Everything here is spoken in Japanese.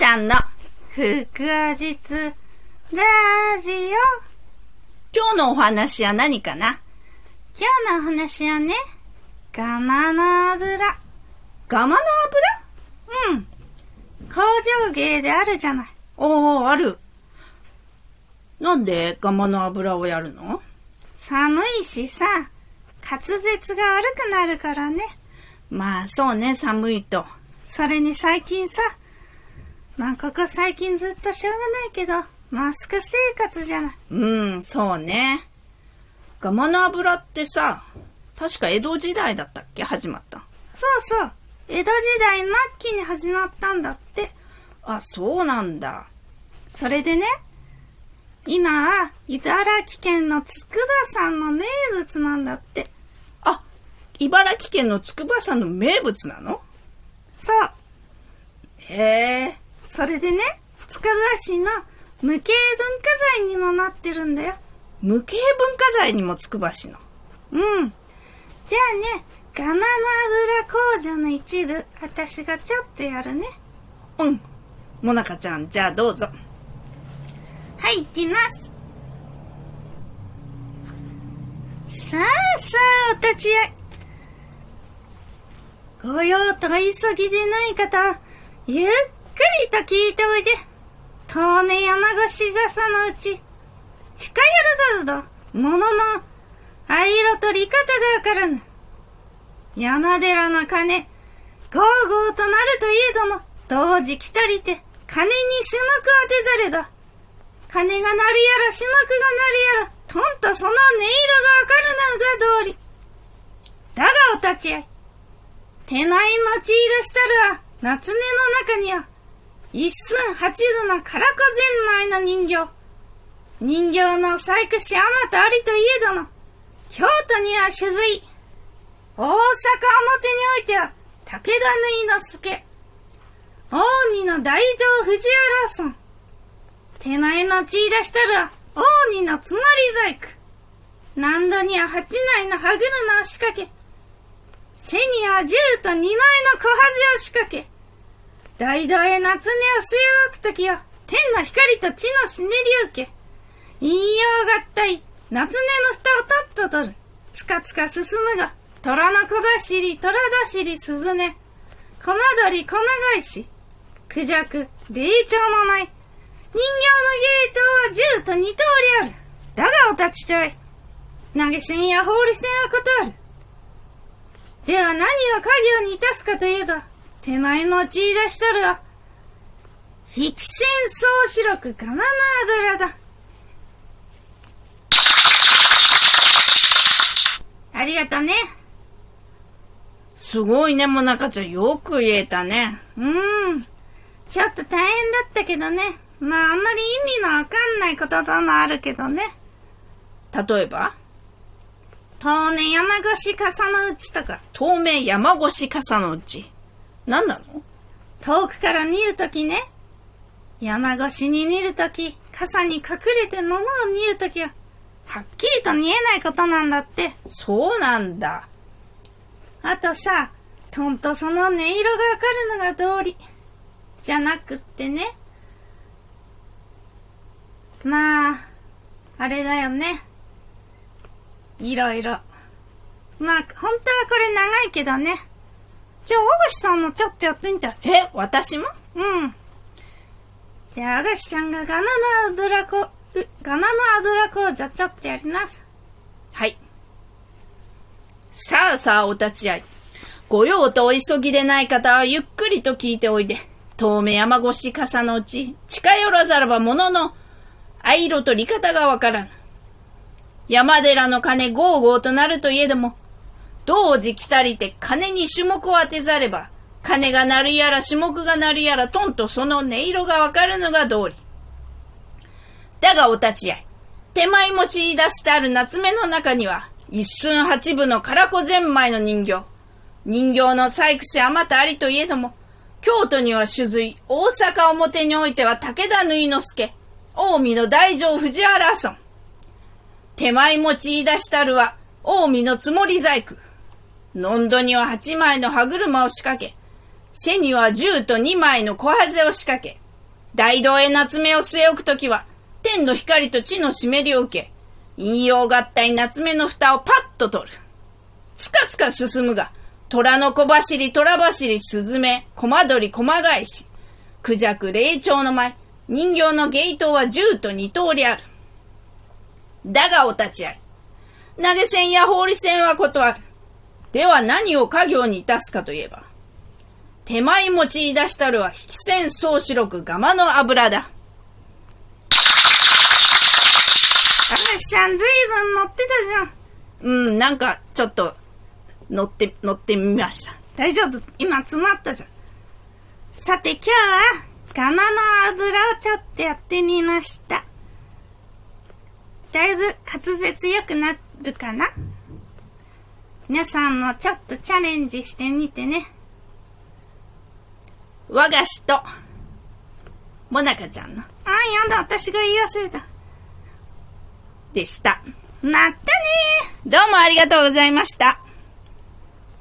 ちゃんの腹話術ラジオ。今日のお話は何かな？今日のお話はね、ガマの油。ガマの油？うん。工場芸であるじゃない。おー、ある。なんでガマの油をやるの？寒いしさ、滑舌が悪くなるからね。まあそうね、寒いと。それに最近さ、まあここ最近ずっとしょうがないけど、マスク生活じゃない。うん、そうね。ガマの油ってさ、確か江戸時代だったっけ？始まった。そうそう。江戸時代末期に始まったんだって。あ、そうなんだ。それでね、今は茨城県の佃さんの名物なんだって。あ、茨城県の筑波山の名物なの？そう。へえ。それでね、塚田市の無形文化財にもなってるんだよ。無形文化財にも筑波市の。うん。じゃあね、ガナの油工場の一部、私がちょっとやるね。うん。もなかちゃん、じゃあどうぞ。はい、行きます。さあさあ、お立ち会い。ご用と急ぎでない方、ゆっくくりと聞いておいで。遠根柳越傘のうち、近寄るざるど、ものの、藍色と利方がわからぬ。山寺の鐘、ゴーゴーとなるといえども、同時来たりて、鐘に主のく当てざれだ。鐘が鳴るやら、主のくが鳴るやら、とんとその音色がわかるのが通り。だがお立ち会い。手内の血出したるは、夏音の中には、一寸八度の唐子ゼン内の人形。人形の細工しあなたありといえどの、京都には酒髄。大阪表においては、武田縫いの助。大仁の大乗藤原村。手前の血出したるは、大仁のつなり細工。南度には八内の歯車の仕掛け。背には十と二内の小はずを仕掛け。大道へ夏音を据え置くときは、天の光と地のしねり受け。言いよう合体、夏音の下をとっと取る。つかつか進むが、虎の小出しり、虎出しり、鈴音。粉鳥、粉返し。クジャク、霊長のない。人形のゲートは十と二通りある。だがお立ちちょい。投げ銭や放り銭は断る。では何を家業にいたすかといえば、手前の血出しとるは、引き戦争四六ガナの油だ。ありがとね。すごいね、もなかちゃん。よく言えたね。うーん。ちょっと大変だったけどね。まああんまり意味のわかんないこととのあるけどね。例えば？当年山越し傘の内とか、透明山越し傘のうち。何なの？遠くから見るときね。山越しに見るとき、傘に隠れて物を見るときは、はっきりと見えないことなんだって。そうなんだ。あとさ、とんとその音色がわかるのが道理。じゃなくってね。まあ、あれだよね。いろいろ。まあ、本当はこれ長いけどね。じゃあ、小串さんもちょっとやってみたら。え、私も？うん。じゃあ、アガシちゃんがガナの油こ、うガナの油工場ちょっとやります。はい。さあさあ、お立ち会い。ご用とお急ぎでない方はゆっくりと聞いておいで。遠目山越し傘のうち、近寄らざらばものの、藍色と利方がわからぬ。山寺の鐘ゴーゴーとなるといえども、同時来たりて鐘に種目を当てざれば、鐘が鳴るやら種目が鳴るやらとんとその音色がわかるのが道理。だがお立ち会い。手前持ち出してある夏目の中には、一寸八分の唐子ゼンマイの人形。人形の細工しあまたありといえども、京都には酒髄、大阪表においては武田縫之助、近江の大乗藤原村。手前持ち出したるは、近江のつもり細工。のんどには八枚の歯車を仕掛け、背には十と二枚の小ハゼを仕掛け、大道へ夏目を据え置くときは、天の光と地の湿りを受け、引用合体夏目の蓋をパッと取る。つかつか進むが、虎の小走り、虎走り、スズメ、駒取、駒返し、クジャク、霊長の舞、人形のゲイトは十と二通りある。だがお立ち会い。投げ銭や放り銭は断る。では何を家業にいたすかといえば、手前用い出したるは引き線総四六釜の油だ。あらしゃん、ずいぶん乗ってたじゃん。うん、なんか、ちょっと、乗って、乗ってみました。大丈夫今詰まったじゃん。さて今日は、釜の油をちょっとやってみました。だいぶ滑舌良くなるかな？皆さんもちょっとチャレンジしてみてね。和菓子と、もなかちゃんの。あやだ、私が言い忘れた。でした。まったねどうもありがとうございました。